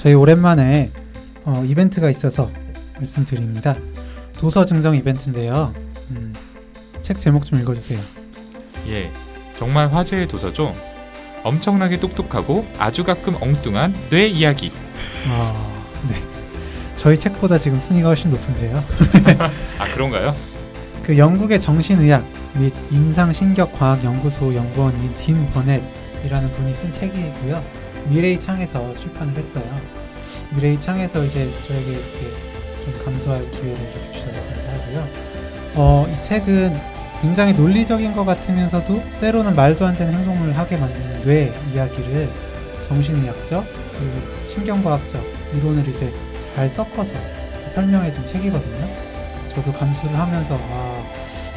저희 오랜만에 어, 이벤트가 있어서 말씀드립니다. 도서 증정 이벤트인데요. 음, 책 제목 좀 읽어주세요. 예, 정말 화제의 도서죠. 엄청나게 똑똑하고 아주 가끔 엉뚱한 뇌 이야기. 아, 네. 저희 책보다 지금 순위가 훨씬 높은데요. 아 그런가요? 그 영국의 정신의학 및 임상신격과학연구소 연구원인 딘 버넷이라는 분이 쓴 책이고요. 미래의 창에서 출판을 했어요. 미래의 창에서 이제 저에게 이렇게 좀 감수할 기회를 주셔서 감사하고요. 어, 이 책은 굉장히 논리적인 것 같으면서도 때로는 말도 안 되는 행동을 하게 만드는 뇌 이야기를 정신의학적 그리고 신경과학적 이론을 이제 잘 섞어서 설명해준 책이거든요. 저도 감수를 하면서 아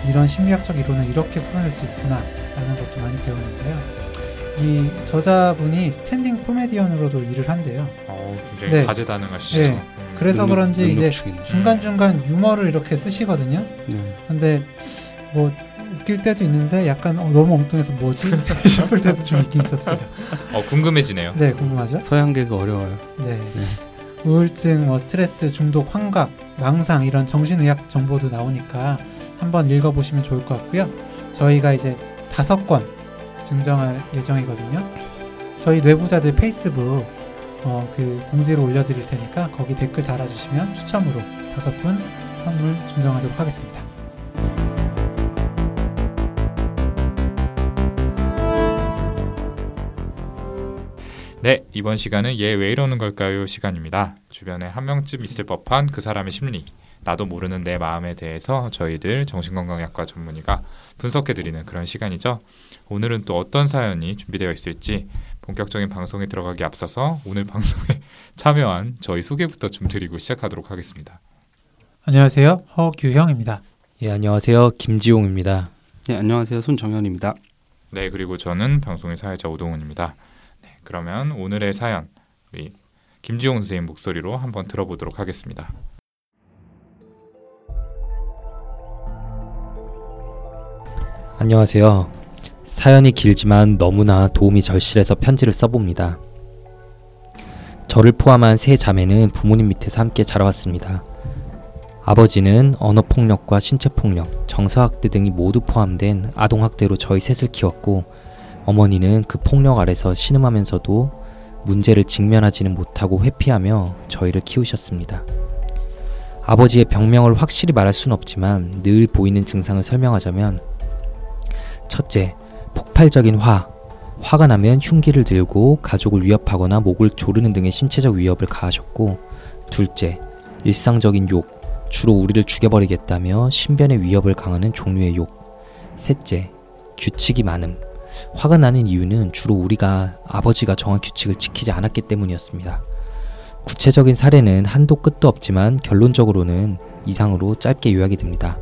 이런 심리학적 이론을 이렇게 풀어낼 수 있구나 라는 것도 많이 배웠는데요. 이 저자분이 스탠딩 코미디언으로도 일을 한대요. 어, 굉장히 네. 다재다능하시죠. 네. 음. 그래서 능력- 그런지 이제 능력충이네. 중간중간 유머를 이렇게 쓰시거든요. 네. 근데 뭐 웃길 때도 있는데 약간 어, 너무 엉뚱해서 뭐지 싶을 때도 좀 있긴 있었어요. 어 궁금해지네요. 네, 궁금하죠? 서양 개그 어려워요. 네. 우울증, 뭐 스트레스, 중독, 환각, 망상 이런 정신의학 정보도 나오니까 한번 읽어보시면 좋을 것 같고요. 저희가 이제 다섯 권 증정할 예정이거든요. 저희 뇌부자들 페이스북 어, 그 공지를 올려드릴 테니까 거기 댓글 달아주시면 추첨으로 다섯 분 선물 증정하도록 하겠습니다. 네, 이번 시간은 얘 왜 이러는 걸까요 시간입니다. 주변에 한 명쯤 있을 법한 그 사람의 심리, 나도 모르는 내 마음에 대해서 저희들 정신건강의학과 전문의가 분석해드리는 그런 시간이죠. 오늘은 또 어떤 사연이 준비되어 있을지 본격적인 방송에 들어가기 앞서서 오늘 방송에 참여한 저희 소개부터 좀 드리고 시작하도록 하겠습니다. 안녕하세요. 허규형입니다. 예, 안녕하세요. 김지용입니다. 네, 안녕하세요. 손정현입니다. 네, 그리고 저는 방송의 사회자 오동훈입니다. 네, 그러면 오늘의 사연 우리 김지용 선생님 목소리로 한번 들어보도록 하겠습니다. 안녕하세요. 사연이 길지만 너무나 도움이 절실해서 편지를 써봅니다. 저를 포함한 세 자매는 부모님 밑에서 함께 자라왔습니다. 아버지는 언어폭력과 신체폭력, 정서학대 등이 모두 포함된 아동학대로 저희 셋을 키웠고, 어머니는 그 폭력 아래서 신음하면서도 문제를 직면하지는 못하고 회피하며 저희를 키우셨습니다. 아버지의 병명을 확실히 말할 수는 없지만 늘 보이는 증상을 설명하자면 첫째, 폭발적인 화. 화가 나면 흉기를 들고 가족을 위협하거나 목을 조르는 등의 신체적 위협을 가하셨고, 둘째, 일상적인 욕. 주로 우리를 죽여버리겠다며 신변의 위협을 강하는 종류의 욕. 셋째, 규칙이 많음. 화가 나는 이유는 주로 우리가 아버지가 정한 규칙을 지키지 않았기 때문이었습니다. 구체적인 사례는 한도 끝도 없지만 결론적으로는 이상으로 짧게 요약이 됩니다.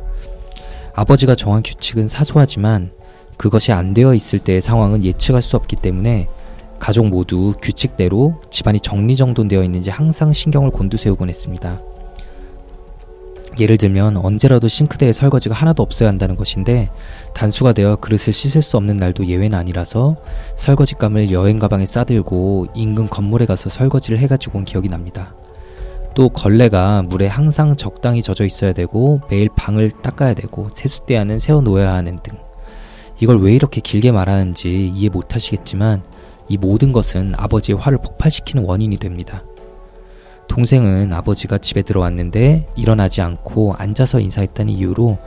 아버지가 정한 규칙은 사소하지만 그것이 안 되어 있을 때의 상황은 예측할 수 없기 때문에 가족 모두 규칙대로 집안이 정리정돈되어 있는지 항상 신경을 곤두세우곤 했습니다. 예를 들면 언제라도 싱크대에 설거지가 하나도 없어야 한다는 것인데 단수가 되어 그릇을 씻을 수 없는 날도 예외는 아니라서 설거지감을 여행 가방에 싸들고 인근 건물에 가서 설거지를 해가지고 온 기억이 납니다. 또 걸레가 물에 항상 적당히 젖어 있어야 되고 매일 방을 닦아야 되고 세숫대야는 세워 놓아야 하는 등 이걸 왜 이렇게 길게 말하는지 이해 못 하시겠지만 이 모든 것은 아버지의 화를 폭발시키는 원인이 됩니다. 동생은 아버지가 집에 들어왔는데 일어나지 않고 앉아서 인사했다는 이유로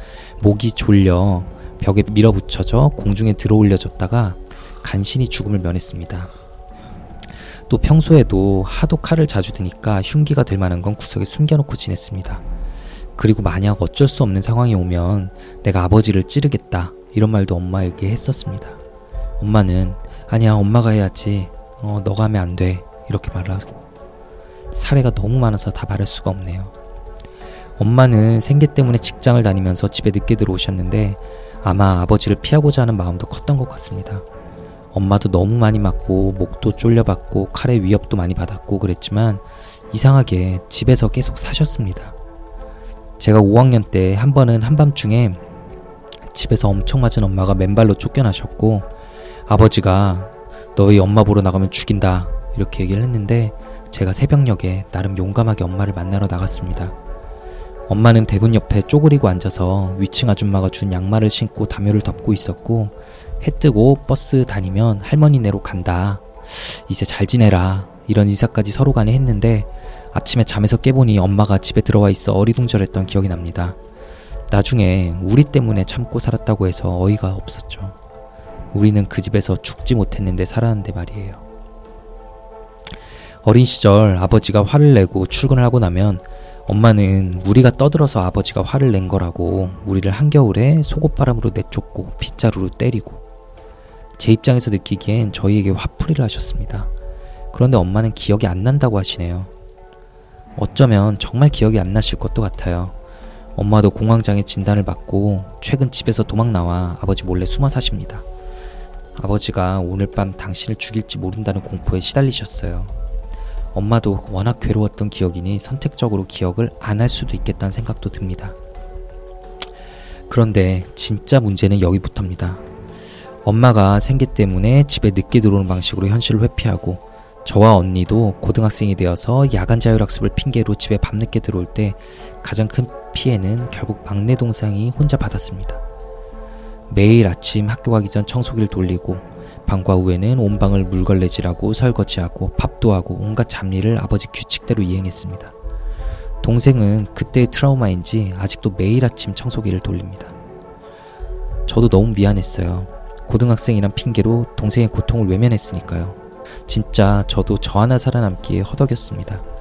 목이 졸려 벽에 밀어붙여져 공중에 들어올려졌다가 간신히 죽음을 면했습니다. 또 평소에도 하도 칼을 자주 드니까 흉기가 될 만한 건 구석에 숨겨놓고 지냈습니다. 그리고 만약 어쩔 수 없는 상황이 오면 내가 아버지를 찌르겠다 이런 말도 엄마에게 했었습니다. 엄마는 아니야 엄마가 해야지 어 너가 하면 안 돼 이렇게 말을 하고 사례가 너무 많아서 다 말할 수가 없네요. 엄마는 생계 때문에 직장을 다니면서 집에 늦게 들어오셨는데 아마 아버지를 피하고자 하는 마음도 컸던 것 같습니다. 엄마도 너무 많이 맞고 목도 쫄려받고 칼의 위협도 많이 받았고 그랬지만 이상하게 집에서 계속 사셨습니다. 제가 5학년 때 한 번은 한밤중에 집에서 엄청 맞은 엄마가 맨발로 쫓겨나셨고 아버지가 너희 엄마 보러 나가면 죽인다 이렇게 얘기를 했는데 제가 새벽녘에 나름 용감하게 엄마를 만나러 나갔습니다. 엄마는 대문 옆에 쪼그리고 앉아서 위층 아줌마가 준 양말을 신고 담요를 덮고 있었고 해 뜨고 버스 다니면 할머니네로 간다. 이제 잘 지내라. 이런 인사까지 서로 간에 했는데 아침에 잠에서 깨보니 엄마가 집에 들어와 있어 어리둥절했던 기억이 납니다. 나중에 우리 때문에 참고 살았다고 해서 어이가 없었죠. 우리는 그 집에서 죽지 못했는데 살았는데 말이에요. 어린 시절 아버지가 화를 내고 출근을 하고 나면 엄마는 우리가 떠들어서 아버지가 화를 낸 거라고 우리를 한겨울에 속옷바람으로 내쫓고 빗자루로 때리고 제 입장에서 느끼기엔 저희에게 화풀이를 하셨습니다. 그런데 엄마는 기억이 안 난다고 하시네요. 어쩌면 정말 기억이 안 나실 것도 같아요. 엄마도 공황장애 진단을 받고 최근 집에서 도망 나와 아버지 몰래 숨어 사십니다. 아버지가 오늘 밤 당신을 죽일지 모른다는 공포에 시달리셨어요. 엄마도 워낙 괴로웠던 기억이니 선택적으로 기억을 안 할 수도 있겠다는 생각도 듭니다. 그런데 진짜 문제는 여기부터입니다. 엄마가 생계 때문에 집에 늦게 들어오는 방식으로 현실을 회피하고 저와 언니도 고등학생이 되어서 야간 자율학습을 핑계로 집에 밤늦게 들어올 때 가장 큰 피해는 결국 막내 동생이 혼자 받았습니다. 매일 아침 학교 가기 전 청소기를 돌리고 방과 후에는 온 방을 물걸레질하고 설거지하고 밥도 하고 온갖 잡일을 아버지 규칙대로 이행했습니다. 동생은 그때의 트라우마인지 아직도 매일 아침 청소기를 돌립니다. 저도 너무 미안했어요. 고등학생이란 핑계로 동생의 고통을 외면했으니까요. 진짜 저도 저 하나 살아남기에 허덕였습니다.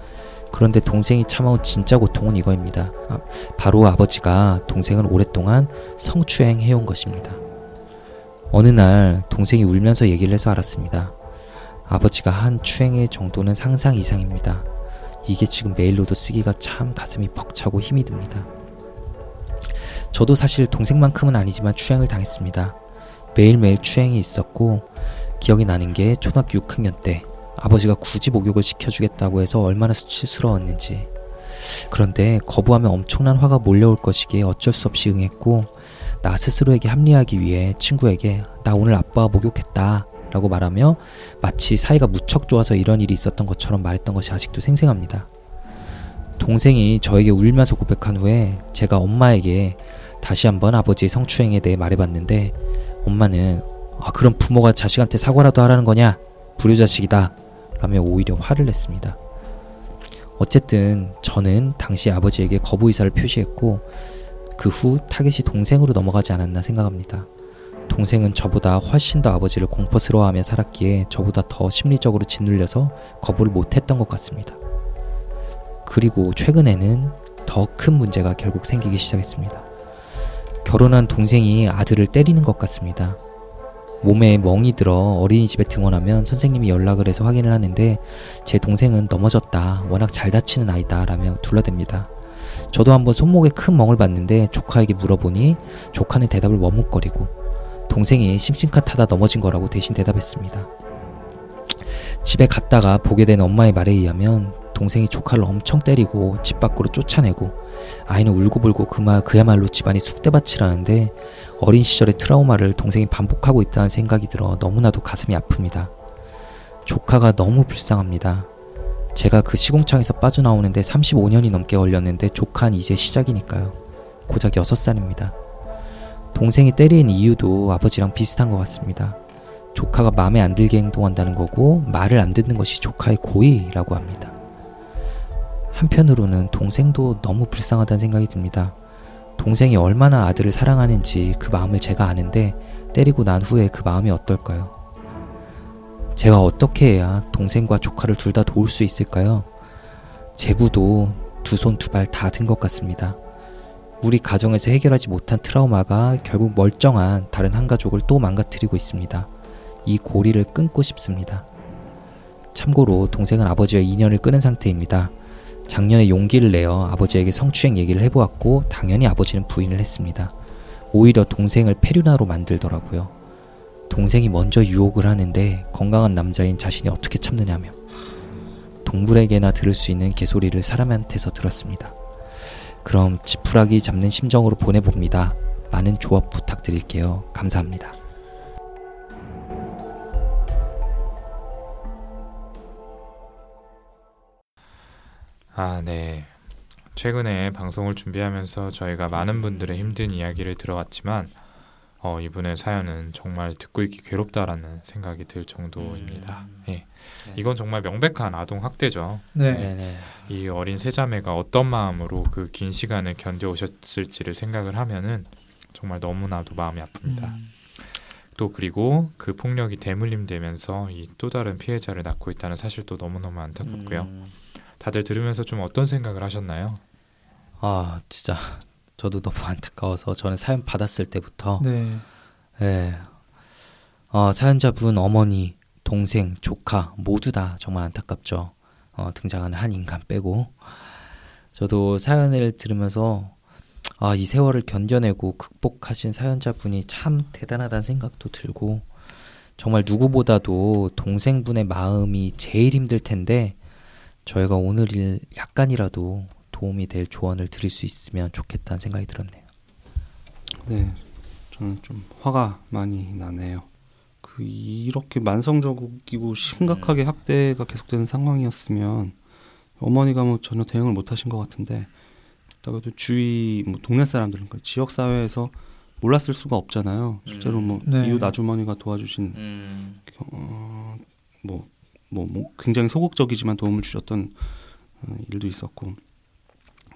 그런데 동생이 참아온 진짜 고통은 이거입니다. 아, 바로 아버지가 동생을 오랫동안 성추행 해온 것입니다. 어느 날 동생이 울면서 얘기를 해서 알았습니다. 아버지가 한 추행의 정도는 상상 이상입니다. 이게 지금 메일로도 쓰기가 참 가슴이 벅차고 힘이 듭니다. 저도 사실 동생만큼은 아니지만 추행을 당했습니다. 매일매일 추행이 있었고 기억이 나는 게 초등학교 6학년 때 아버지가 굳이 목욕을 시켜주겠다고 해서 얼마나 수치스러웠는지. 그런데 거부하면 엄청난 화가 몰려올 것이기에 어쩔 수 없이 응했고 나 스스로에게 합리하기 위해 친구에게 나 오늘 아빠가 목욕했다 라고 말하며 마치 사이가 무척 좋아서 이런 일이 있었던 것처럼 말했던 것이 아직도 생생합니다. 동생이 저에게 울면서 고백한 후에 제가 엄마에게 다시 한번 아버지의 성추행에 대해 말해봤는데 엄마는 아, 그럼 부모가 자식한테 사과라도 하라는 거냐? 불효자식이다. 라며 오히려 화를 냈습니다. 어쨌든 저는 당시 아버지에게 거부 의사를 표시했고 그 후 타겟이 동생으로 넘어가지 않았나 생각합니다. 동생은 저보다 훨씬 더 아버지를 공포스러워하며 살았기에 저보다 더 심리적으로 짓눌려서 거부를 못했던 것 같습니다. 그리고 최근에는 더 큰 문제가 결국 생기기 시작했습니다. 결혼한 동생이 아들을 때리는 것 같습니다. 몸에 멍이 들어 어린이집에 등원하면 선생님이 연락을 해서 확인을 하는데 제 동생은 넘어졌다. 워낙 잘 다치는 아이다. 라며 둘러댑니다. 저도 한번 손목에 큰 멍을 봤는데 조카에게 물어보니 조카는 대답을 머뭇거리고 동생이 싱싱카 타다 넘어진 거라고 대신 대답했습니다. 집에 갔다가 보게 된 엄마의 말에 의하면 동생이 조카를 엄청 때리고 집 밖으로 쫓아내고 아이는 울고불고 그마 그야말로 집안이 쑥대밭이라는데 어린 시절의 트라우마를 동생이 반복하고 있다는 생각이 들어 너무나도 가슴이 아픕니다. 조카가 너무 불쌍합니다. 제가 그 시공창에서 빠져나오는데 35년이 넘게 걸렸는데 조카는 이제 시작이니까요. 고작 6살입니다. 동생이 때리는 이유도 아버지랑 비슷한 것 같습니다. 조카가 마음에 안 들게 행동한다는 거고 말을 안 듣는 것이 조카의 고의라고 합니다. 한편으로는 동생도 너무 불쌍하다는 생각이 듭니다. 동생이 얼마나 아들을 사랑하는지 그 마음을 제가 아는데 때리고 난 후에 그 마음이 어떨까요? 제가 어떻게 해야 동생과 조카를 둘 다 도울 수 있을까요? 제부도 두 손 두 발 다 든 것 같습니다. 우리 가정에서 해결하지 못한 트라우마가 결국 멀쩡한 다른 한 가족을 또 망가뜨리고 있습니다. 이 고리를 끊고 싶습니다. 참고로 동생은 아버지와 인연을 끊은 상태입니다. 작년에 용기를 내어 아버지에게 성추행 얘기를 해보았고 당연히 아버지는 부인을 했습니다. 오히려 동생을 페류나로 만들더라고요. 동생이 먼저 유혹을 하는데 건강한 남자인 자신이 어떻게 참느냐며 동물에게나 들을 수 있는 개소리를 사람한테서 들었습니다. 그럼 지푸라기 잡는 심정으로 보내봅니다. 많은 조합 부탁드릴게요. 감사합니다. 아, 네. 최근에 방송을 준비하면서 저희가 많은 분들의 힘든 이야기를 들어왔지만 어, 이분의 사연은 정말 듣고 있기 괴롭다라는 생각이 들 정도입니다. 음. 예. 네. 이건 정말 명백한 아동 학대죠. 네. 네네. 이 어린 세자매가 어떤 마음으로 그 긴 시간을 견뎌오셨을지를 생각을 하면은 정말 너무나도 마음이 아픕니다. 음, 또 그리고 그 폭력이 대물림되면서 이 또 다른 피해자를 낳고 있다는 사실도 너무너무 안타깝고요. 음. 다들 들으면서 좀 어떤 생각을 하셨나요? 아 진짜 저도 너무 안타까워서 저는 사연 받았을 때부터 네. 예. 어, 사연자분 어머니, 동생, 조카 모두 다 정말 안타깝죠. 어, 등장하는 한 인간 빼고 저도 사연을 들으면서 아, 이 세월을 견뎌내고 극복하신 사연자분이 참 대단하다는 생각도 들고 정말 누구보다도 동생분의 마음이 제일 힘들 텐데 저희가 오늘 일 약간이라도 도움이 될 조언을 드릴 수 있으면 좋겠다는 생각이 들었네요. 네, 저는 좀 화가 많이 나네요. 그 이렇게 만성적이고 심각하게 학대가 계속되는 상황이었으면 어머니가 뭐 전혀 대응을 못 하신 것 같은데 그다가도 주위 뭐 동네 사람들은 그 지역 사회에서 몰랐을 수가 없잖아요. 실제로 뭐 네. 이웃 아주머니가 도와주신 음, 어, 뭐, 뭐, 뭐 굉장히 소극적이지만 도움을 주셨던 어, 일도 있었고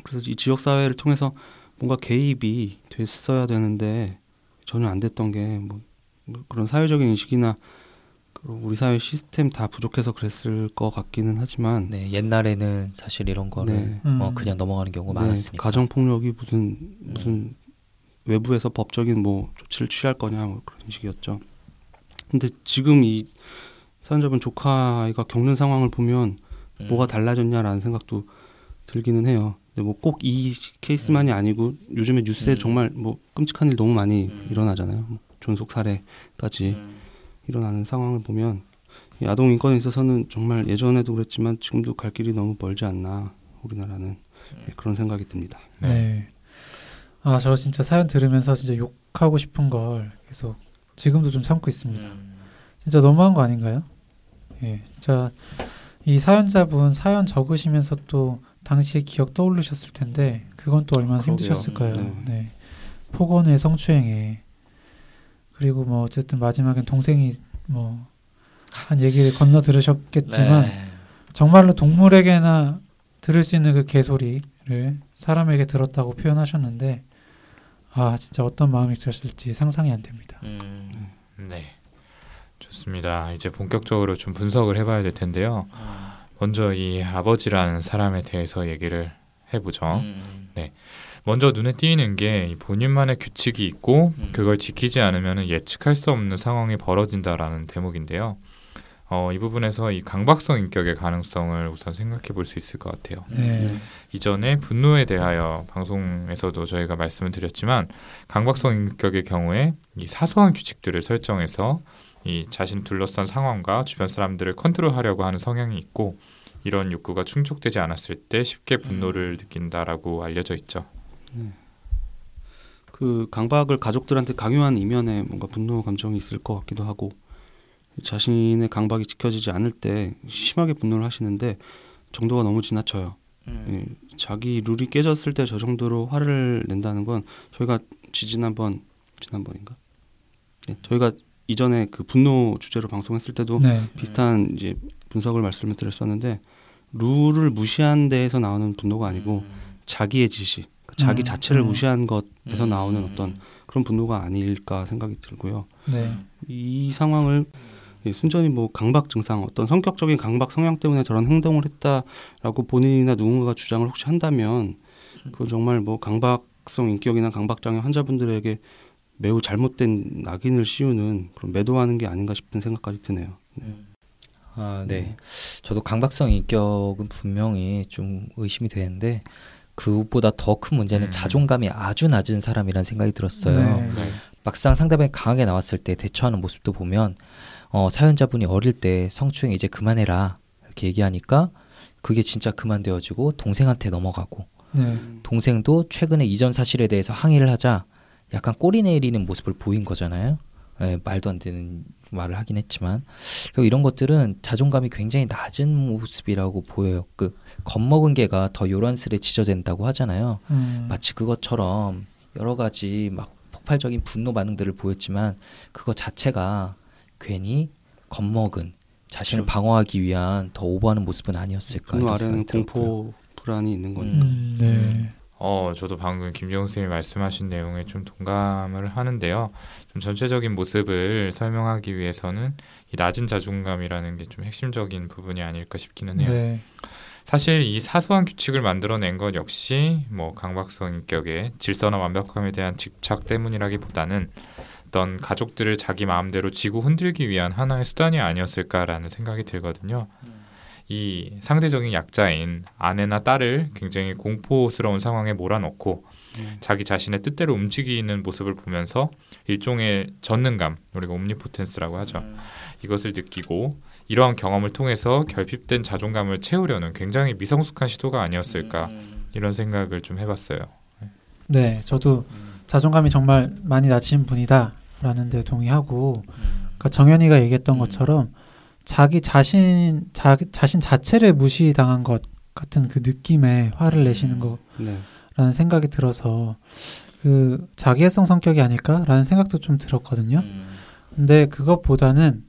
그래서 이 지역 사회를 통해서 뭔가 개입이 됐어야 되는데 전혀 안 됐던 게 뭐 그런 사회적인 인식이나 그 우리 사회 시스템 다 부족해서 그랬을 것 같기는 하지만 네, 옛날에는 사실 이런 거를 네. 음. 어, 그냥 넘어가는 경우가 네, 많았으니까. 가정 폭력이 무슨 무슨 외부에서 법적인 뭐 조치를 취할 거냐 뭐 그런 식이었죠. 근데 지금 이 사연자분 조카 아이가 겪는 상황을 보면 음. 뭐가 달라졌냐라는 생각도 들기는 해요. 근데 뭐 꼭 이 케이스만이 아니고 요즘에 뉴스에 음. 정말 뭐 끔찍한 일 너무 많이 음. 일어나잖아요. 뭐 존속 살해까지 음. 일어나는 상황을 보면 이 아동 인권에 있어서는 정말 예전에도 그랬지만 지금도 갈 길이 너무 멀지 않나 우리나라는 네, 그런 생각이 듭니다. 네. 아, 저 진짜 사연 들으면서 진짜 욕하고 싶은 걸 계속 지금도 좀 참고 있습니다. 음. 진짜 너무한 거 아닌가요? 예, 진짜 이 사연자분 사연 적으시면서 또 당시의 기억 떠올리셨을 텐데 그건 또 얼마나 그러게요. 힘드셨을까요? 네. 네. 폭언의 성추행에 그리고 뭐 어쨌든 마지막엔 동생이 뭐 한 얘기를 건너 들으셨겠지만 네. 정말로 동물에게나 들을 수 있는 그 개소리를 사람에게 들었다고 표현하셨는데 아 진짜 어떤 마음이 드셨을지 상상이 안 됩니다. 음. 네. 좋습니다. 이제 본격적으로 좀 분석을 해봐야 될 텐데요. 먼저 이 아버지라는 사람에 대해서 얘기를 해보죠. 음. 먼저 눈에 띄는 게이 본인만의 규칙이 있고 음. 그걸 지키지 않으면 예측할 수 없는 상황이 벌어진다라는 대목인데요. 어, 이 부분에서 이 강박성 인격의 가능성을 우선 생각해 볼 수 있을 것 같아요. 네. 이전에 분노에 대하여 방송에서도 저희가 말씀을 드렸지만 강박성 인격의 경우에 이 사소한 규칙들을 설정해서 이 자신 둘러싼 상황과 주변 사람들을 컨트롤하려고 하는 성향이 있고 이런 욕구가 충족되지 않았을 때 쉽게 분노를 느낀다라고 알려져 있죠. 그 강박을 가족들한테 강요한 이면에 뭔가 분노 감정이 있을 것 같기도 하고 자신의 강박이 지켜지지 않을 때 심하게 분노를 하시는데 정도가 너무 지나쳐요. 음. 예, 자기 룰이 깨졌을 때 저 정도로 화를 낸다는 건 저희가 지지난번 지난번인가? 네, 저희가 이전에 그 분노 주제로 방송했을 때도 네. 비슷한 이제 분석을 말씀을 드렸었는데 룰을 무시한 데에서 나오는 분노가 아니고 자기의 지시, 그 자기 음, 자체를 음. 무시한 것에서 음. 나오는 어떤 그런 분노가 아닐까 생각이 들고요. 네. 이 상황을 예, 순전히 뭐 강박 증상, 어떤 성격적인 강박 성향 때문에 저런 행동을 했다라고 본인이나 누군가가 주장을 혹시 한다면 그건 정말 뭐 강박성 인격이나 강박장애 환자분들에게 매우 잘못된 낙인을 씌우는 그런 매도하는 게 아닌가 싶은 생각까지 드네요. 아, 네. 저도 강박성 인격은 분명히 좀 의심이 되는데 그것보다 더 큰 문제는 음. 자존감이 아주 낮은 사람이라는 생각이 들었어요. 네. 네. 막상 상대방이 강하게 나왔을 때 대처하는 모습도 보면 어, 사연자분이 어릴 때 성추행 이제 그만해라 이렇게 얘기하니까 그게 진짜 그만되어지고 동생한테 넘어가고 네. 동생도 최근에 이전 사실에 대해서 항의를 하자 약간 꼬리 내리는 모습을 보인 거잖아요. 예, 말도 안 되는 말을 하긴 했지만 이런 것들은 자존감이 굉장히 낮은 모습이라고 보여요. 그 겁먹은 개가 더 요란스레 지저댄다고 하잖아요. 음. 마치 그것처럼 여러 가지 막 폭발적인 분노 반응들을 보였지만 그거 자체가 괜히 겁먹은 자신을 그렇죠. 방어하기 위한 더 오버하는 모습은 아니었을까 이런 아래는. 공포 불안이 있는 거니까. 음, 네. 어, 저도 방금 김정우 선생님이 말씀하신 내용에 좀 동감을 하는데요. 좀 전체적인 모습을 설명하기 위해서는 이 낮은 자존감이라는 게 좀 핵심적인 부분이 아닐까 싶기는 해요. 네. 사실 이 사소한 규칙을 만들어낸 것 역시 뭐 강박성 인격의 질서나 완벽함에 대한 집착 때문이라기보다는 어떤 가족들을 자기 마음대로 지고 흔들기 위한 하나의 수단이 아니었을까라는 생각이 들거든요. 이 상대적인 약자인 아내나 딸을 굉장히 공포스러운 상황에 몰아넣고 음. 자기 자신의 뜻대로 움직이는 모습을 보면서 일종의 전능감, 우리가 옴니포텐스라고 하죠. 이것을 느끼고 이러한 경험을 통해서 결핍된 자존감을 채우려는 굉장히 미성숙한 시도가 아니었을까 이런 생각을 좀 해봤어요. 네, 저도 자존감이 정말 많이 낮으신 분이다라는 데 동의하고 그러니까 정현이가 얘기했던 음. 것처럼 자기 자신 자, 자신 자체를 무시당한 것 같은 그 느낌에 화를 내시는 음. 네. 거라는 생각이 들어서 그 자기애성 성격이 아닐까라는 생각도 좀 들었거든요. 음. 근데 그것보다는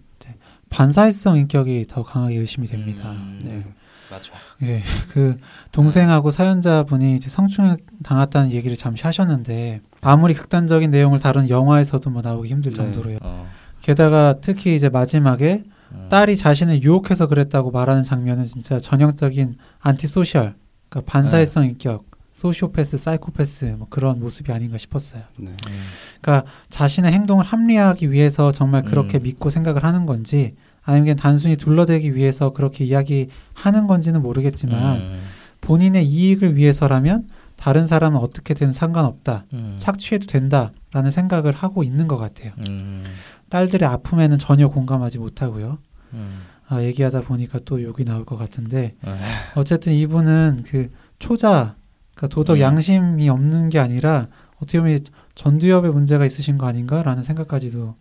반사회성 인격이 더 강하게 의심이 됩니다. 음. 네. 맞아. 예, 그 동생하고 사연자분이 이제 성추행 당했다는 얘기를 잠시 하셨는데 아무리 극단적인 내용을 다룬 영화에서도 뭐 나오기 힘들 네. 정도로요. 어. 게다가 특히 이제 마지막에 음. 딸이 자신을 유혹해서 그랬다고 말하는 장면은 진짜 전형적인 antisocial, 그러니까 반사회성 인격, 소시오패스, 사이코패스 뭐 그런 모습이 아닌가 싶었어요. 네. 음. 그러니까 자신의 행동을 합리화하기 위해서 정말 그렇게 음. 믿고 생각을 하는 건지 아니면 단순히 둘러대기 위해서 그렇게 이야기하는 건지는 모르겠지만 음. 본인의 이익을 위해서라면 다른 사람은 어떻게든 상관없다. 음. 착취해도 된다라는 생각을 하고 있는 것 같아요. 음. 딸들의 아픔에는 전혀 공감하지 못하고요. 음. 아, 얘기하다 보니까 또 욕이 나올 것 같은데 아, 어쨌든 이분은 그 초자, 그러니까 도덕 음. 양심이 없는 게 아니라 어떻게 보면 전두엽에 문제가 있으신 거 아닌가라는 생각까지도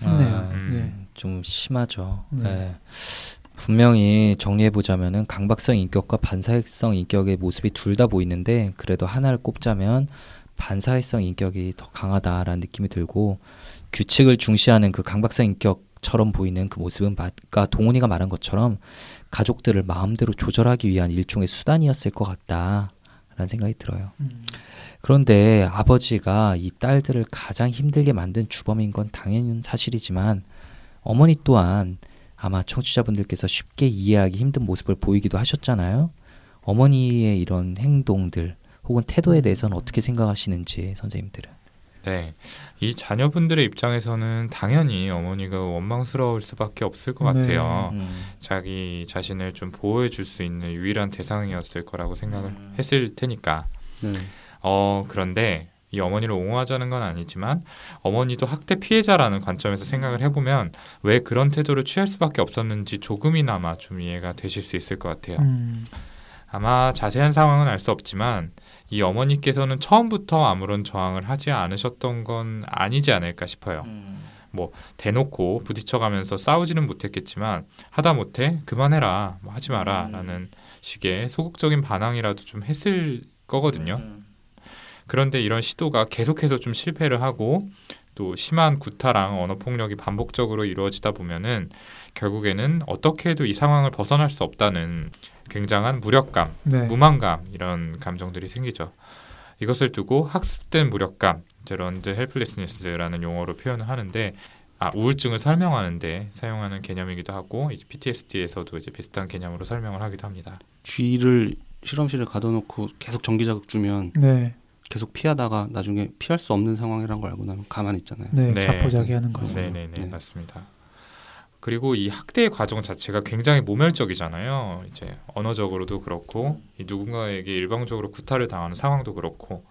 했네요. 아, 네. 좀 심하죠. 네. 네. 분명히 정리해 보자면은 강박성 인격과 반사회성 인격의 모습이 둘 다 보이는데 그래도 하나를 꼽자면 반사회성 인격이 더 강하다라는 느낌이 들고 규칙을 중시하는 그 강박성 인격 처럼 보이는 그 모습은 아까 동훈이가 말한 것처럼 가족들을 마음대로 조절하기 위한 일종의 수단이었을 것 같다라는 생각이 들어요. 음, 그런데 아버지가 이 딸들을 가장 힘들게 만든 주범인 건 당연한 사실이지만 어머니 또한 아마 청취자분들께서 쉽게 이해하기 힘든 모습을 보이기도 하셨잖아요. 어머니의 이런 행동들 혹은 태도에 대해서는 어떻게 생각하시는지 선생님들은. 네, 이 자녀분들의 입장에서는 당연히 어머니가 원망스러울 수밖에 없을 것 네. 같아요. 음. 자기 자신을 좀 보호해 줄 수 있는 유일한 대상이었을 거라고 생각을 음. 했을 테니까. 네. 어, 그런데 이 어머니를 옹호하자는 건 아니지만 어머니도 학대 피해자라는 관점에서 생각을 해보면 왜 그런 태도를 취할 수밖에 없었는지 조금이나마 좀 이해가 되실 수 있을 것 같아요. 음, 아마 자세한 상황은 알 수 없지만 이 어머니께서는 처음부터 아무런 저항을 하지 않으셨던 건 아니지 않을까 싶어요. 대놓고 부딪혀가면서 싸우지는 못했겠지만 하다못해 그만해라 뭐 하지 마라라는 식의 소극적인 반항이라도 좀 했을 거거든요. 그런데 이런 시도가 계속해서 좀 실패를 하고 또 심한 구타랑 언어 폭력이 반복적으로 이루어지다 보면은 결국에는 어떻게 해도 이 상황을 벗어날 수 없다는 굉장한 무력감, 네. 무망감 이런 감정들이 생기죠. 이것을 두고 학습된 무력감, 이제 learned helplessness라는 용어로 표현을 하는데 아, 우울증을 설명하는데 사용하는 개념이기도 하고 이제 PTSD에서도 이제 비슷한 개념으로 설명을 하기도 합니다. 쥐를 실험실에 가둬놓고 계속 전기 자극 주면 네, 계속 피하다가 나중에 피할 수 없는 상황이란 걸 알고 나면 가만히 있잖아요. 네, 네. 자포자기하는 거죠. 맞아요. 네네네 네. 맞습니다. 그리고 이 학대의 과정 자체가 굉장히 모멸적이잖아요. 이제 언어적으로도 그렇고 이 누군가에게 일방적으로 구타를 당하는 상황도 그렇고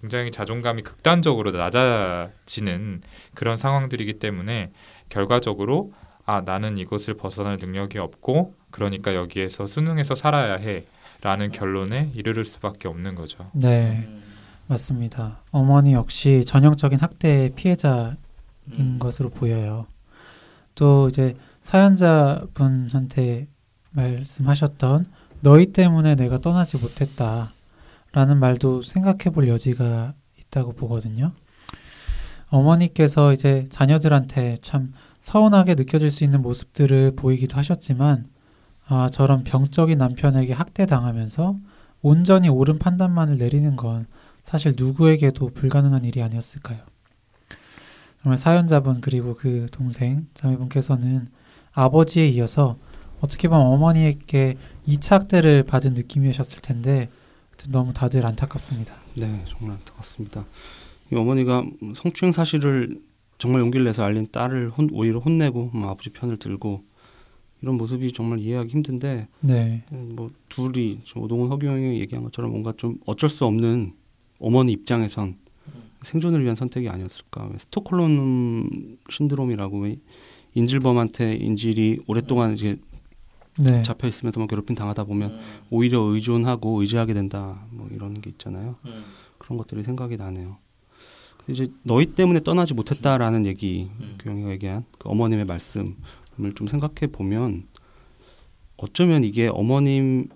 굉장히 자존감이 극단적으로 낮아지는 그런 상황들이기 때문에 결과적으로 아 나는 이것을 벗어날 능력이 없고 그러니까 여기에서 수능해서 살아야 해라는 결론에 이르를 수밖에 없는 거죠. 네, 맞습니다. 어머니 역시 전형적인 학대 피해자인 것으로 보여요. 또 이제 사연자분한테 말씀하셨던 너희 때문에 내가 떠나지 못했다 라는 말도 생각해 볼 여지가 있다고 보거든요. 어머니께서 이제 자녀들한테 참 서운하게 느껴질 수 있는 모습들을 보이기도 하셨지만 아, 저런 병적인 남편에게 학대당하면서 온전히 옳은 판단만을 내리는 건 사실 누구에게도 불가능한 일이 아니었을까요? 정말 사연자분 그리고 그 동생 자매분께서는 아버지에 이어서 어떻게 보면 어머니에게 2차 학대를 받은 느낌이셨을 텐데 너무 다들 안타깝습니다. 네, 정말 안타깝습니다. 이 어머니가 성추행 사실을 정말 용기를 내서 알린 딸을 혼, 오히려 혼내고 뭐 아버지 편을 들고 이런 모습이 정말 이해하기 힘든데 네. 뭐 둘이 오동훈 허경영이 얘기한 것처럼 뭔가 좀 어쩔 수 없는 어머니 입장에선 생존을 위한 선택이 아니었을까. 스톡홀름 신드롬이라고 인질범한테 인질이 오랫동안 이제 네. 잡혀 있으면서 괴롭힘 당하다 보면 오히려 의존하고 의지하게 된다. 뭐 이런 게 있잖아요. 그런 것들이 생각이 나네요. 근데 이제 너희 때문에 떠나지 못했다라는 얘기 교영이가 얘기한 그 어머님의 말씀 을 좀 생각해 보면 어쩌면 이게 어머님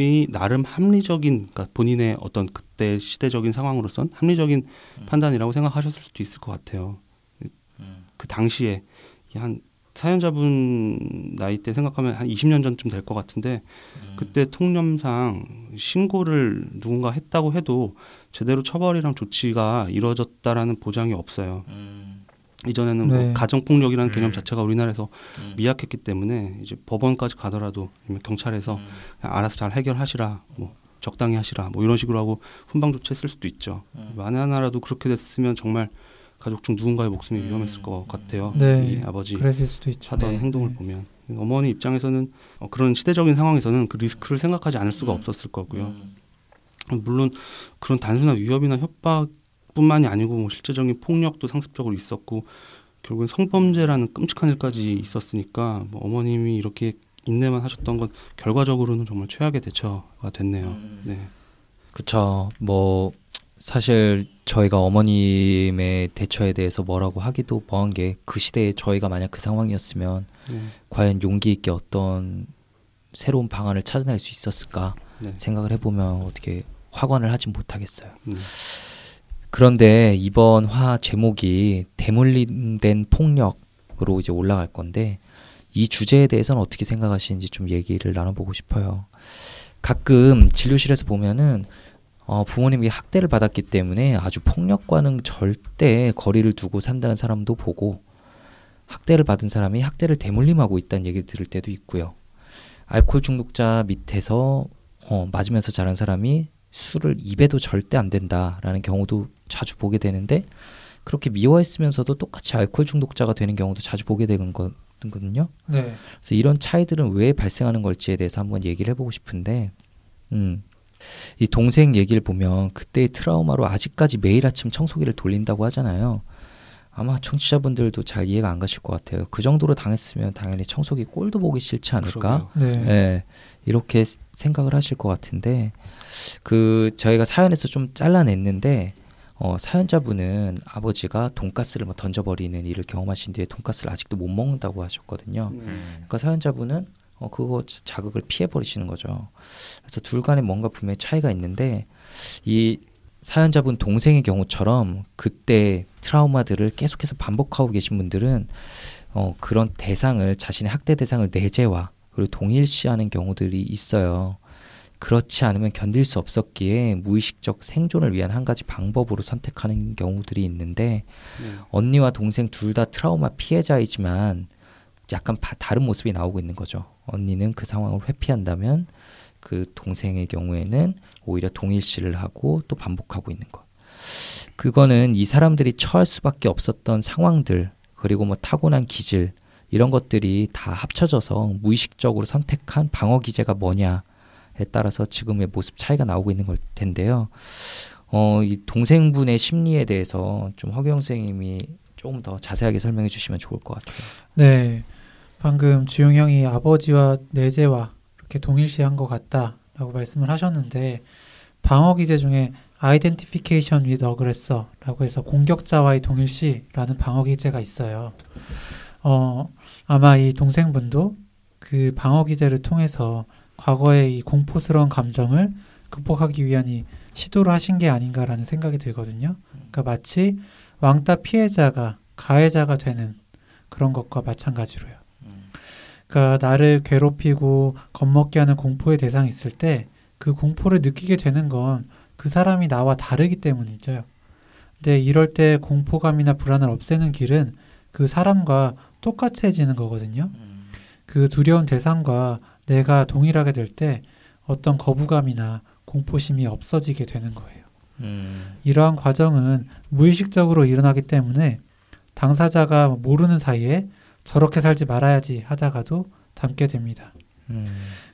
이 나름 합리적인 그러니까 본인의 어떤 그때 시대적인 상황으로선 합리적인 음. 판단이라고 생각하셨을 수도 있을 것 같아요. 음. 그 당시에 한 사연자분 나이 때 생각하면 한 20년 전쯤 될 것 같은데 음. 그때 통념상 신고를 누군가 했다고 해도 제대로 처벌이랑 조치가 이루어졌다라는 보장이 없어요. 음. 이전에는 뭐 네. 뭐 가정 폭력이라는 개념 음. 자체가 우리나라에서 음. 미약했기 때문에 이제 법원까지 가더라도 경찰에서 음. 알아서 잘 해결하시라 뭐 적당히 하시라 뭐 이런 식으로 하고 훈방 조치했을 수도 있죠. 음. 만에 하나라도 그렇게 됐으면 정말 가족 중 누군가의 목숨이 음. 위험했을 것 같아요. 네. 이 아버지 그랬을 수도 있죠. 하던 네. 행동을 네. 보면 어머니 입장에서는 어, 그런 시대적인 상황에서는 그 리스크를 생각하지 않을 수가 없었을 거고요. 물론 그런 단순한 위협이나 협박 뿐만이 아니고 뭐 실제적인 폭력도 상습적으로 있었고 결국엔 성범죄라는 끔찍한 일까지 있었으니까 뭐 어머님이 이렇게 인내만 하셨던 건 결과적으로는 정말 최악의 대처가 됐네요. 음. 네. 그쵸. 뭐 사실 저희가 어머님의 대처에 대해서 뭐라고 하기도 뭐한 게 그 시대에 저희가 만약 그 상황이었으면 네. 과연 용기 있게 어떤 새로운 방안을 찾아낼 수 있었을까 네. 생각을 해보면 어떻게 확언을 하진 못하겠어요. 네. 그런데 이번 화 제목이 대물림된 폭력으로 이제 올라갈 건데 이 주제에 대해서는 어떻게 생각하시는지 좀 얘기를 나눠보고 싶어요. 가끔 진료실에서 보면은 어, 부모님이 학대를 받았기 때문에 아주 폭력과는 절대 거리를 두고 산다는 사람도 보고 학대를 받은 사람이 학대를 대물림하고 있다는 얘기를 들을 때도 있고요. 알코올 중독자 밑에서 어, 맞으면서 자란 사람이 술을 입에도 절대 안 된다라는 경우도 자주 보게 되는데 그렇게 미워했으면서도 똑같이 알코올 중독자가 되는 경우도 자주 보게 되는 거거든요. 네. 그래서 이런 차이들은 왜 발생하는 걸지에 대해서 한번 얘기를 해보고 싶은데, 음, 이 동생 얘기를 보면 그때의 트라우마로 아직까지 매일 아침 청소기를 돌린다고 하잖아요. 아마 청취자분들도 잘 이해가 안 가실 것 같아요. 그 정도로 당했으면 당연히 청소기 꼴도 보기 싫지 않을까? 네. 네. 이렇게 생각을 하실 것 같은데, 그 저희가 사연에서 좀 잘라냈는데 어, 사연자분은 아버지가 돈가스를 뭐 던져버리는 일을 경험하신 뒤에 돈가스를 아직도 못 먹는다고 하셨거든요. 음. 그러니까 사연자분은 어, 그거 자극을 피해버리시는 거죠. 그래서 둘 간에 뭔가 분명히 차이가 있는데 이 사연자분 동생의 경우처럼 그때 트라우마들을 계속해서 반복하고 계신 분들은 어, 그런 대상을 자신의 학대 대상을 내재화 그리고 동일시하는 경우들이 있어요. 그렇지 않으면 견딜 수 없었기에 무의식적 생존을 위한 한 가지 방법으로 선택하는 경우들이 있는데 네. 언니와 동생 둘 다 트라우마 피해자이지만 약간 바, 다른 모습이 나오고 있는 거죠. 언니는 그 상황을 회피한다면 그 동생의 경우에는 오히려 동일시를 하고 또 반복하고 있는 것. 그거는 이 사람들이 처할 수밖에 없었던 상황들 그리고 뭐 타고난 기질 이런 것들이 다 합쳐져서 무의식적으로 선택한 방어 기제가 뭐냐 따라서 지금의 모습 차이가 나오고 있는 걸 텐데요. 어, 이 동생분의 심리에 대해서 좀 허경 선생님이 조금 더 자세하게 설명해 주시면 좋을 것 같아요. 네. 방금 주용 형이 아버지와 내재와 이렇게 동일시한 것 같다라고 말씀을 하셨는데 방어 기제 중에 identification with aggressor라고 해서 공격자와의 동일시라는 방어 기제가 있어요. 어, 아마 이 동생분도 그 방어 기제를 통해서 과거의 이 공포스러운 감정을 극복하기 위한 이 시도를 하신 게 아닌가라는 생각이 들거든요. 그러니까 마치 왕따 피해자가 가해자가 되는 그런 것과 마찬가지로요. 그러니까 나를 괴롭히고 겁먹게 하는 공포의 대상이 있을 때 그 공포를 느끼게 되는 건 그 사람이 나와 다르기 때문이죠. 근데 이럴 때 공포감이나 불안을 없애는 길은 그 사람과 똑같아지는 거거든요. 그 두려운 대상과 내가 동일하게 될 때 어떤 거부감이나 공포심이 없어지게 되는 거예요. 음. 이러한 과정은 무의식적으로 일어나기 때문에 당사자가 모르는 사이에 저렇게 살지 말아야지 하다가도 담게 됩니다. 음.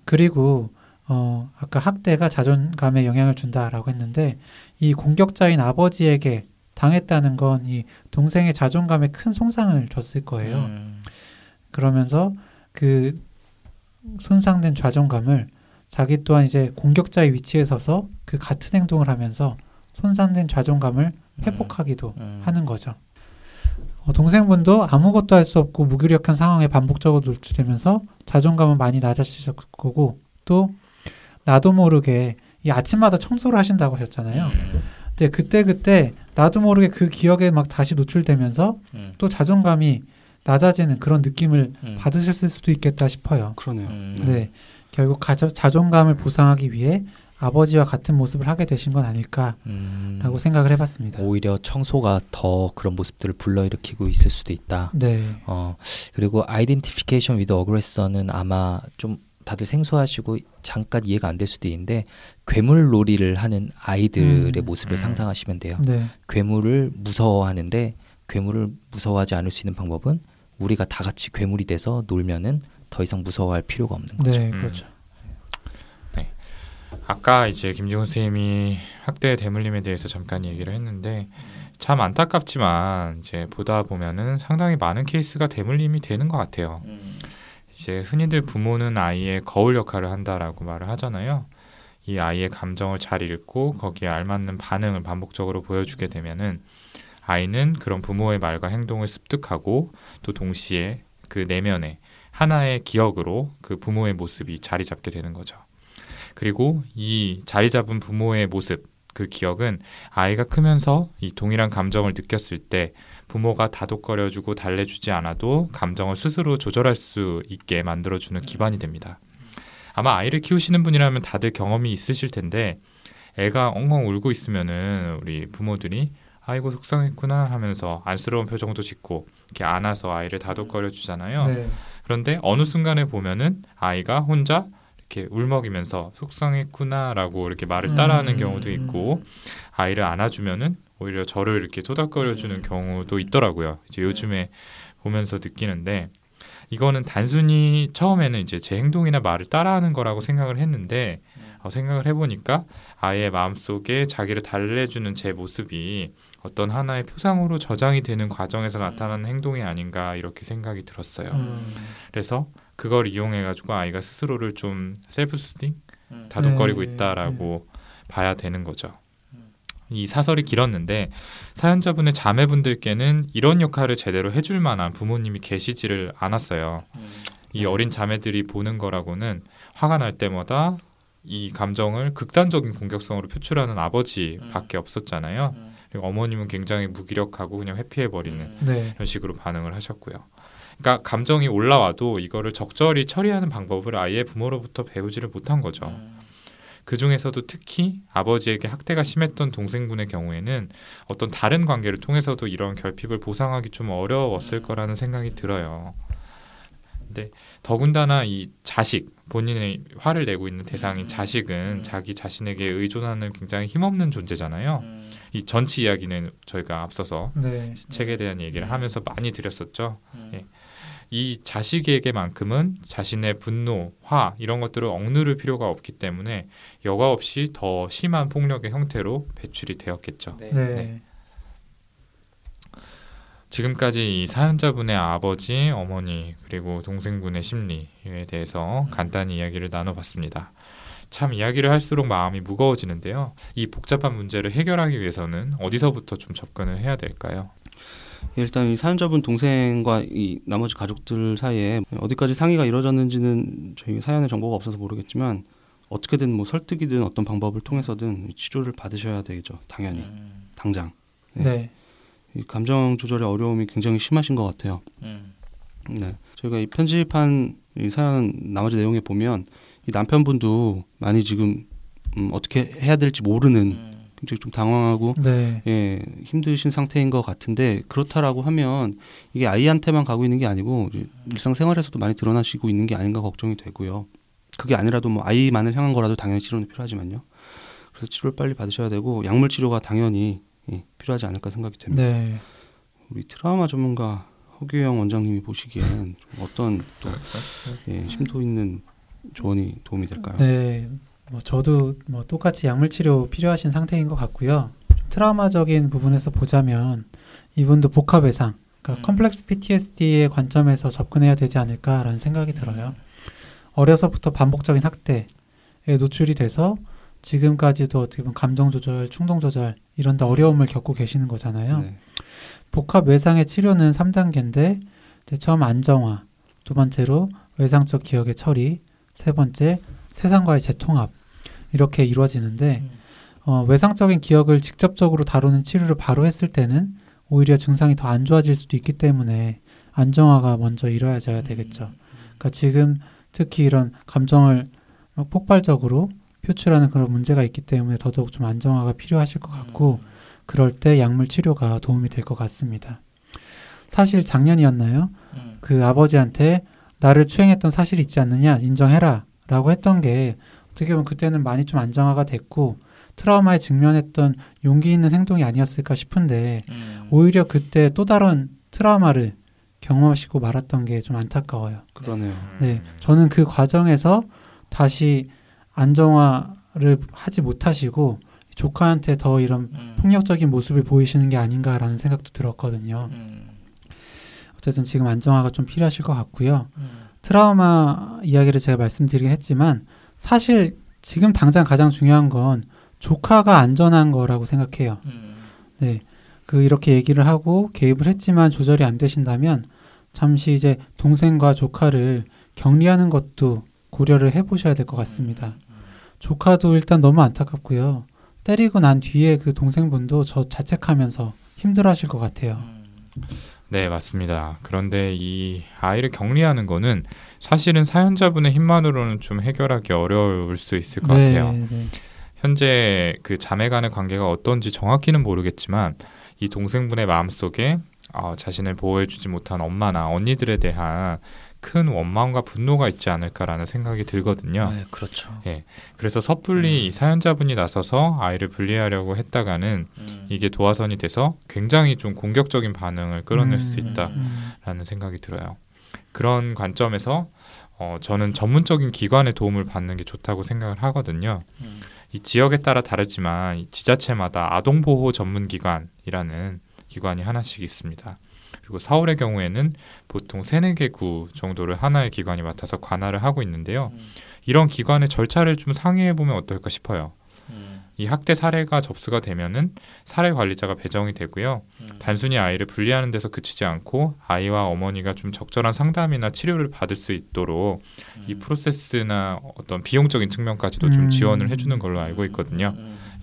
그리고 어, 아까 학대가 자존감에 영향을 준다라고 했는데 이 공격자인 아버지에게 당했다는 건 이 동생의 자존감에 큰 손상을 줬을 거예요. 음. 그러면서 그 손상된 자존감을 자기 또한 이제 공격자의 위치에 서서 그 같은 행동을 하면서 손상된 자존감을 회복하기도 음. 하는 거죠. 어, 동생분도 아무것도 할 수 없고 무기력한 상황에 반복적으로 노출되면서 자존감은 많이 낮아지실 거고 또 나도 모르게 이 아침마다 청소를 하신다고 하셨잖아요. 음. 근데 그때 그때 나도 모르게 그 기억에 막 다시 노출되면서 음. 또 자존감이 낮아지는 그런 느낌을 음. 받으실 수도 있겠다 싶어요. 그러네요. 음. 네. 결국 가져, 자존감을 보상하기 위해 아버지와 같은 모습을 하게 되신 건 아닐까라고 음. 생각을 해봤습니다. 오히려 청소가 더 그런 모습들을 불러일으키고 있을 수도 있다. 네. 어 그리고 identification with aggressor는 아마 좀 다들 생소하시고 잠깐 이해가 안 될 수도 있는데 괴물 놀이를 하는 아이들의 음. 모습을 음. 상상하시면 돼요. 네. 괴물을 무서워하는데 괴물을 무서워하지 않을 수 있는 방법은 우리가 다 같이 괴물이 돼서 놀면은 더 이상 무서워할 필요가 없는 거죠. 네, 음. 그렇죠. 아까 이제 김지훈 선생님이 학대 대물림에 대해서 잠깐 얘기를 했는데 참 안타깝지만 이제 보다 보면은 상당히 많은 케이스가 대물림이 되는 것 같아요. 이제 흔히들 부모는 아이의 거울 역할을 한다라고 말을 하잖아요. 이 아이의 감정을 잘 읽고 거기에 알맞는 반응을 반복적으로 보여주게 되면은 아이는 그런 부모의 말과 행동을 습득하고 또 동시에 그 내면에 하나의 기억으로 그 부모의 모습이 자리 잡게 되는 거죠. 그리고 이 자리 잡은 부모의 모습, 그 기억은 아이가 크면서 이 동일한 감정을 느꼈을 때 부모가 다독거려주고 달래주지 않아도 감정을 스스로 조절할 수 있게 만들어주는 기반이 됩니다. 아마 아이를 키우시는 분이라면 다들 경험이 있으실 텐데 애가 엉엉 울고 있으면은 우리 부모들이 아이고 속상했구나 하면서 안쓰러운 표정도 짓고 이렇게 안아서 아이를 다독거려 주잖아요. 네. 그런데 어느 순간에 보면은 아이가 혼자 이렇게 울먹이면서 속상했구나라고 이렇게 말을 따라하는 음, 경우도 음. 있고 아이를 안아주면은 오히려 저를 이렇게 토닥거려 주는 경우도 있더라고요. 이제 요즘에 보면서 느끼는데 이거는 단순히 처음에는 이제 제 행동이나 말을 따라하는 거라고 생각을 했는데 어, 생각을 해보니까 아이의 마음속에 자기를 달래주는 제 모습이 어떤 하나의 표상으로 저장이 되는 과정에서 나타나는 행동이 아닌가 이렇게 생각이 들었어요. 음. 그래서 그걸 이용해 가지고 아이가 스스로를 좀 셀프 수딩 다독거리고 네, 있다라고 봐야 되는 거죠. 이 사설이 길었는데 사연자분의 자매분들께는 이런 역할을 제대로 해줄 만한 부모님이 계시지를 않았어요. 이 어린 자매들이 보는 거라고는 화가 날 때마다 이 감정을 극단적인 공격성으로 표출하는 아버지밖에 없었잖아요. 그리고 어머님은 굉장히 무기력하고 그냥 회피해 버리는 네. 이런 식으로 반응을 하셨고요. 그러니까 감정이 올라와도 이거를 적절히 처리하는 방법을 아예 부모로부터 배우지를 못한 거죠. 그 중에서도 특히 아버지에게 학대가 심했던 동생분의 경우에는 어떤 다른 관계를 통해서도 이런 결핍을 보상하기 좀 어려웠을 거라는 생각이 들어요. 근데 더군다나 이 자식 본인의 화를 내고 있는 대상인 자식은 자기 자신에게 의존하는 굉장히 힘없는 존재잖아요. 이 전치 이야기는 저희가 앞서서 네. 책에 대한 얘기를 하면서 많이 드렸었죠. 예. 이 자식에게만큼은 자신의 분노, 화 이런 것들을 억누를 필요가 없기 때문에 여과 없이 더 심한 폭력의 형태로 배출이 되었겠죠. 네. 네. 지금까지 이 사연자분의 아버지, 어머니 그리고 동생분의 심리에 대해서 간단히 이야기를 나눠봤습니다. 참 이야기를 할수록 마음이 무거워지는데요. 이 복잡한 문제를 해결하기 위해서는 어디서부터 좀 접근을 해야 될까요? 일단 이 사연자분 동생과 이 나머지 가족들 사이에 어디까지 상의가 이루어졌는지는 저희 사연에 정보가 없어서 모르겠지만 어떻게든 뭐 설득이든 어떤 방법을 통해서든 치료를 받으셔야 되겠죠. 당연히 음, 당장. 네. 네. 이 감정 조절의 어려움이 굉장히 심하신 것 같아요. 음, 네. 저희가 이 편집한 이 사연 나머지 내용에 보면 이 남편분도 많이 지금 음, 어떻게 해야 될지 모르는 음, 굉장히 좀 당황하고 네. 예, 힘드신 상태인 것 같은데 그렇다라고 하면 이게 아이한테만 가고 있는 게 아니고 일상생활에서도 많이 드러나시고 있는 게 아닌가 걱정이 되고요. 그게 아니라도 뭐 아이만을 향한 거라도 당연히 치료는 필요하지만요. 그래서 치료를 빨리 받으셔야 되고 약물 치료가 당연히 예, 필요하지 않을까 생각이 됩니다. 네. 우리 트라우마 전문가 허규영 원장님이 보시기엔 좀 어떤 또 예, 심도 있는 조언이 도움이 될까요? 네. 뭐 저도 뭐 똑같이 약물 치료 필요하신 상태인 것 같고요. 좀 트라우마적인 부분에서 보자면 이분도 복합 외상, 그러니까 음. 컴플렉스 PTSD의 관점에서 접근해야 되지 않을까라는 생각이 들어요. 어려서부터 반복적인 학대에 노출이 돼서 지금까지도 어떻게 보면 감정 조절, 충동 조절 이런 데 어려움을 겪고 계시는 거잖아요. 네. 복합 외상의 치료는 3단계인데 이제 처음 안정화, 두 번째로 외상적 기억의 처리, 세 번째 세상과의 재통합 이렇게 이루어지는데 음. 어, 외상적인 기억을 직접적으로 다루는 치료를 바로 했을 때는 오히려 증상이 더 안 좋아질 수도 있기 때문에 안정화가 먼저 이루어져야 되겠죠. 그러니까 지금 특히 이런 감정을 막 폭발적으로 표출하는 그런 문제가 있기 때문에 더더욱 좀 안정화가 필요하실 것 같고 그럴 때 약물 치료가 도움이 될 것 같습니다. 사실 작년이었나요? 음, 그 아버지한테 나를 추행했던 사실이 있지 않느냐 인정해라 라고 했던 게 어떻게 보면 그때는 많이 좀 안정화가 됐고 트라우마에 직면했던 용기 있는 행동이 아니었을까 싶은데 음, 오히려 그때 또 다른 트라우마를 경험하시고 말았던 게 좀 안타까워요. 그러네요. 네, 저는 그 과정에서 다시 안정화를 하지 못하시고 조카한테 더 이런 음, 폭력적인 모습을 보이시는 게 아닌가라는 생각도 들었거든요. 음, 어쨌든 지금 안정화가 좀 필요하실 것 같고요. 음, 트라우마 이야기를 제가 말씀드리긴 했지만 사실 지금 당장 가장 중요한 건 조카가 안전한 거라고 생각해요. 음, 네. 그 이렇게 얘기를 하고 개입을 했지만 조절이 안 되신다면 잠시 이제 동생과 조카를 격리하는 것도 고려를 해 보셔야 될 것 같습니다. 조카도 일단 너무 안타깝고요. 때리고 난 뒤에 그 동생분도 저 자책하면서 힘들어 하실 것 같아요. 음, 네, 맞습니다. 그런데 이 아이를 격리하는 거는 사실은 사연자분의 힘만으로는 좀 해결하기 어려울 수 있을 것 같아요. 네. 현재 그 자매 간의 관계가 어떤지 정확히는 모르겠지만 이 동생분의 마음속에 어, 자신을 보호해주지 못한 엄마나 언니들에 대한 큰 원망과 분노가 있지 않을까라는 생각이 들거든요. 네, 그렇죠. 그래서 섣불리 이 사연자분이 나서서 아이를 분리하려고 했다가는 음, 이게 도화선이 돼서 굉장히 좀 공격적인 반응을 끌어낼 수도 음, 있다라는 음. 생각이 들어요. 그런 관점에서 어, 저는 전문적인 기관의 도움을 받는 게 좋다고 생각을 하거든요. 음, 이 지역에 따라 다르지만 이 지자체마다 아동보호 전문기관이라는 기관이 하나씩 있습니다. 그리고 서울의 경우에는 보통 세네 개 구 정도를 하나의 기관이 맡아서 관할을 하고 있는데요. 음, 이런 기관의 절차를 좀 상의해 보면 어떨까 싶어요. 음, 이 학대 사례가 접수가 되면은 사례 관리자가 배정이 되고요. 음, 단순히 아이를 분리하는 데서 그치지 않고 아이와 어머니가 좀 적절한 상담이나 치료를 받을 수 있도록 이 음, 프로세스나 어떤 비용적인 측면까지도 좀 음. 지원을 해주는 걸로 알고 있거든요.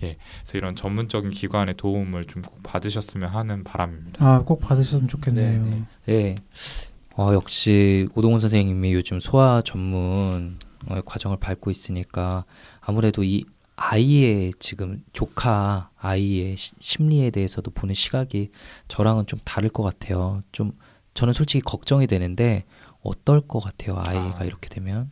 음, 그래서 이런 전문적인 기관의 도움을 좀 꼭 받으셨으면 하는 바람입니다. 아, 꼭 받으셨으면 좋겠네요. 네, 네. 네. 어, 역시 오동훈 선생님이 요즘 소아 전문 어, 과정을 밟고 있으니까 아무래도 이 아이의 지금 조카 아이의 시- 심리에 대해서도 보는 시각이 저랑은 좀 다를 것 같아요. 좀 저는 솔직히 걱정이 되는데 어떨 것 같아요. 아이가 아. 이렇게 되면.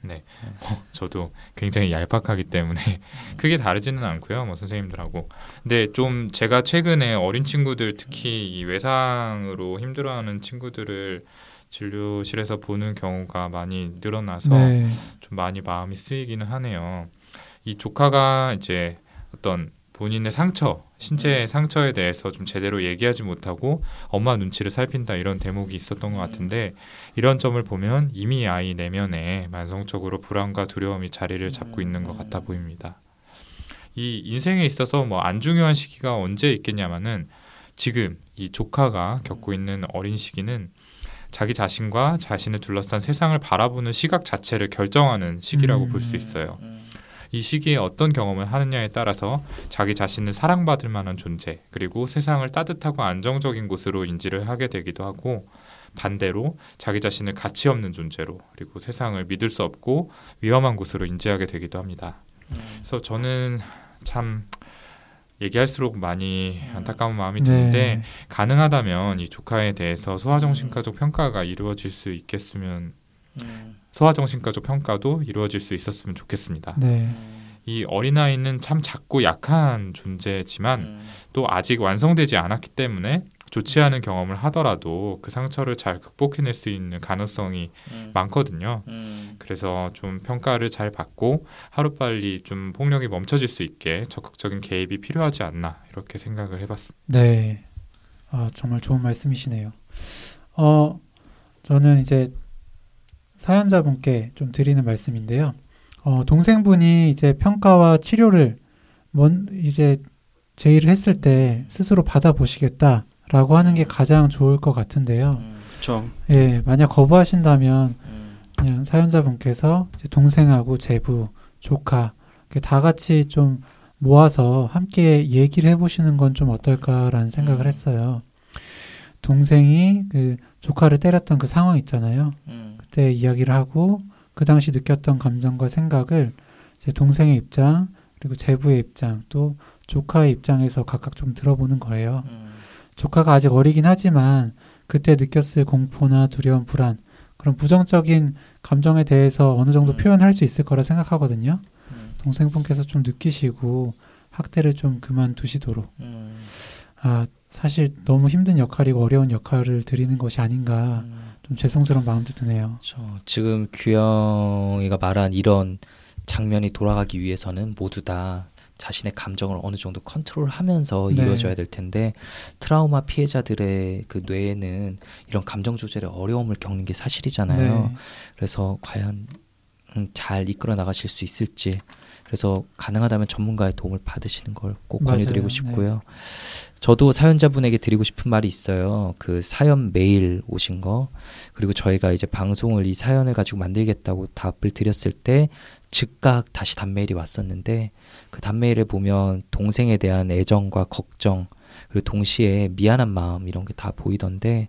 저도 굉장히 얄팍하기 때문에 크게 다르지는 않고요. 뭐 선생님들하고. 근데 좀 제가 최근에 어린 친구들 특히 이 외상으로 힘들어하는 친구들을 진료실에서 보는 경우가 많이 늘어나서 네. 좀 많이 마음이 쓰이기는 하네요. 이 조카가 이제 어떤 본인의 상처, 신체의 상처에 대해서 좀 제대로 얘기하지 못하고 엄마 눈치를 살핀다 이런 대목이 있었던 것 같은데 이런 점을 보면 이미 아이 내면에 만성적으로 불안과 두려움이 자리를 잡고 있는 것 같아 보입니다. 이 인생에 있어서 뭐 안 중요한 시기가 언제 있겠냐마는 지금 이 조카가 겪고 있는 어린 시기는 자기 자신과 자신을 둘러싼 세상을 바라보는 시각 자체를 결정하는 시기라고 음. 볼수 있어요. 이 시기에 어떤 경험을 하느냐에 따라서 자기 자신을 사랑받을 만한 존재, 그리고 세상을 따뜻하고 안정적인 곳으로 인지를 하게 되기도 하고, 반대로 자기 자신을 가치 없는 존재로, 그리고 세상을 믿을 수 없고 위험한 곳으로 인지하게 되기도 합니다. 그래서 저는 참 얘기할수록 많이 안타까운 마음이 드는데 네. 가능하다면 이 조카에 대해서 소아정신가족 평가가 이루어질 수 있겠으면 소아정신가족 평가도 이루어질 수 있었으면 좋겠습니다. 네. 이 어린아이는 참 작고 약한 존재지만 또 아직 완성되지 않았기 때문에 좋지 않은 경험을 하더라도 그 상처를 잘 극복해낼 수 있는 가능성이 많거든요. 그래서 좀 평가를 잘 받고 하루빨리 좀 폭력이 멈춰질 수 있게 적극적인 개입이 필요하지 않나 이렇게 생각을 해봤습니다. 네. 아, 정말 좋은 말씀이시네요. 어, 저는 이제 사연자분께 좀 드리는 말씀인데요. 어, 동생분이 이제 평가와 치료를 먼 이제 제의를 했을 때 스스로 받아보시겠다라고 하는 게 가장 좋을 것 같은데요. 그렇죠. 예, 만약 거부하신다면 그냥 사연자분께서 이제 동생하고 제부, 조카 다 같이 좀 모아서 함께 얘기를 해보시는 건 좀 어떨까라는 생각을 음. 했어요. 동생이 그 조카를 때렸던 그 상황 있잖아요. 그 때 이야기를 하고 그 당시 느꼈던 감정과 생각을 제 동생의 입장 그리고 제부의 입장 또 조카의 입장에서 각각 좀 들어보는 거예요. 조카가 아직 어리긴 하지만 그때 느꼈을 공포나 두려움, 불안 그런 부정적인 감정에 대해서 어느 정도 음. 표현할 수 있을 거라 생각하거든요. 동생분께서 좀 느끼시고 학대를 좀 그만두시도록 아 사실 너무 힘든 역할이고 어려운 역할을 드리는 것이 아닌가 좀 죄송스러운 마음도 드네요. 저 지금 규영이가 말한 이런 장면이 돌아가기 위해서는 모두 다 자신의 감정을 어느 정도 컨트롤하면서 네. 이루어져야 될 텐데 트라우마 피해자들의 그 뇌에는 이런 감정 조절에 어려움을 겪는 게 사실이잖아요. 네. 그래서 과연 음, 잘 이끌어 나가실 수 있을지 그래서 가능하다면 전문가의 도움을 받으시는 걸 꼭. 권유드리고 싶고요. 저도 사연자분에게 드리고 싶은 말이 있어요. 그 사연 메일 오신 거 그리고 저희가 이제 방송을 이 사연을 가지고 만들겠다고 답을 드렸을 때 즉각 다시 단메일이 왔었는데 그 단메일을 보면 동생에 대한 애정과 걱정 그리고 동시에 미안한 마음 이런 게 다 보이던데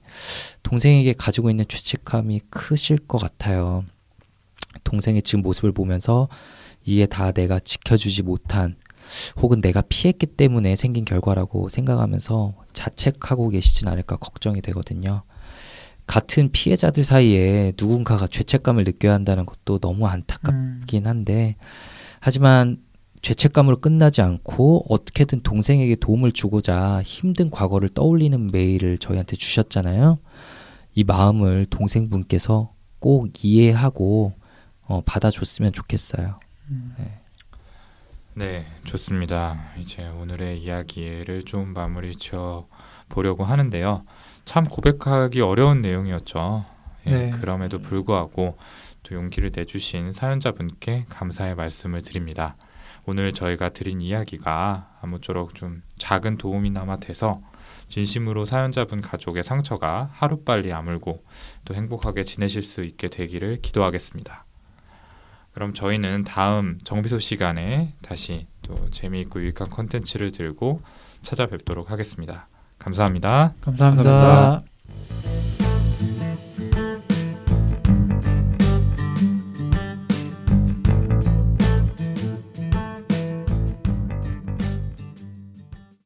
동생에게 가지고 있는 죄책감이 크실 것 같아요. 동생의 지금 모습을 보면서 이게 다 내가 지켜주지 못한 혹은 내가 피했기 때문에 생긴 결과라고 생각하면서 자책하고 계시진 않을까 걱정이 되거든요. 같은 피해자들 사이에 누군가가 죄책감을 느껴야 한다는 것도 너무 안타깝긴 음, 한데 하지만 죄책감으로 끝나지 않고 어떻게든 동생에게 도움을 주고자 힘든 과거를 떠올리는 메일을 저희한테 주셨잖아요. 이 마음을 동생분께서 꼭 이해하고 어, 받아줬으면 좋겠어요. 음. 네, 좋습니다. 이제 오늘의 이야기를 좀 마무리 지어 보려고 하는데요. 참 고백하기 어려운 내용이었죠. 예, 네. 그럼에도 불구하고 또 용기를 내주신 사연자분께 감사의 말씀을 드립니다. 오늘 저희가 드린 이야기가 아무쪼록 좀 작은 도움이나마 돼서 진심으로 사연자분 가족의 상처가 하루빨리 아물고 또 행복하게 지내실 수 있게 되기를 기도하겠습니다. 그럼 저희는 다음 정비소 시간에 다시 또 재미있고 유익한 컨텐츠를 들고 찾아뵙도록 하겠습니다. 감사합니다. 감사합니다. 감사합니다.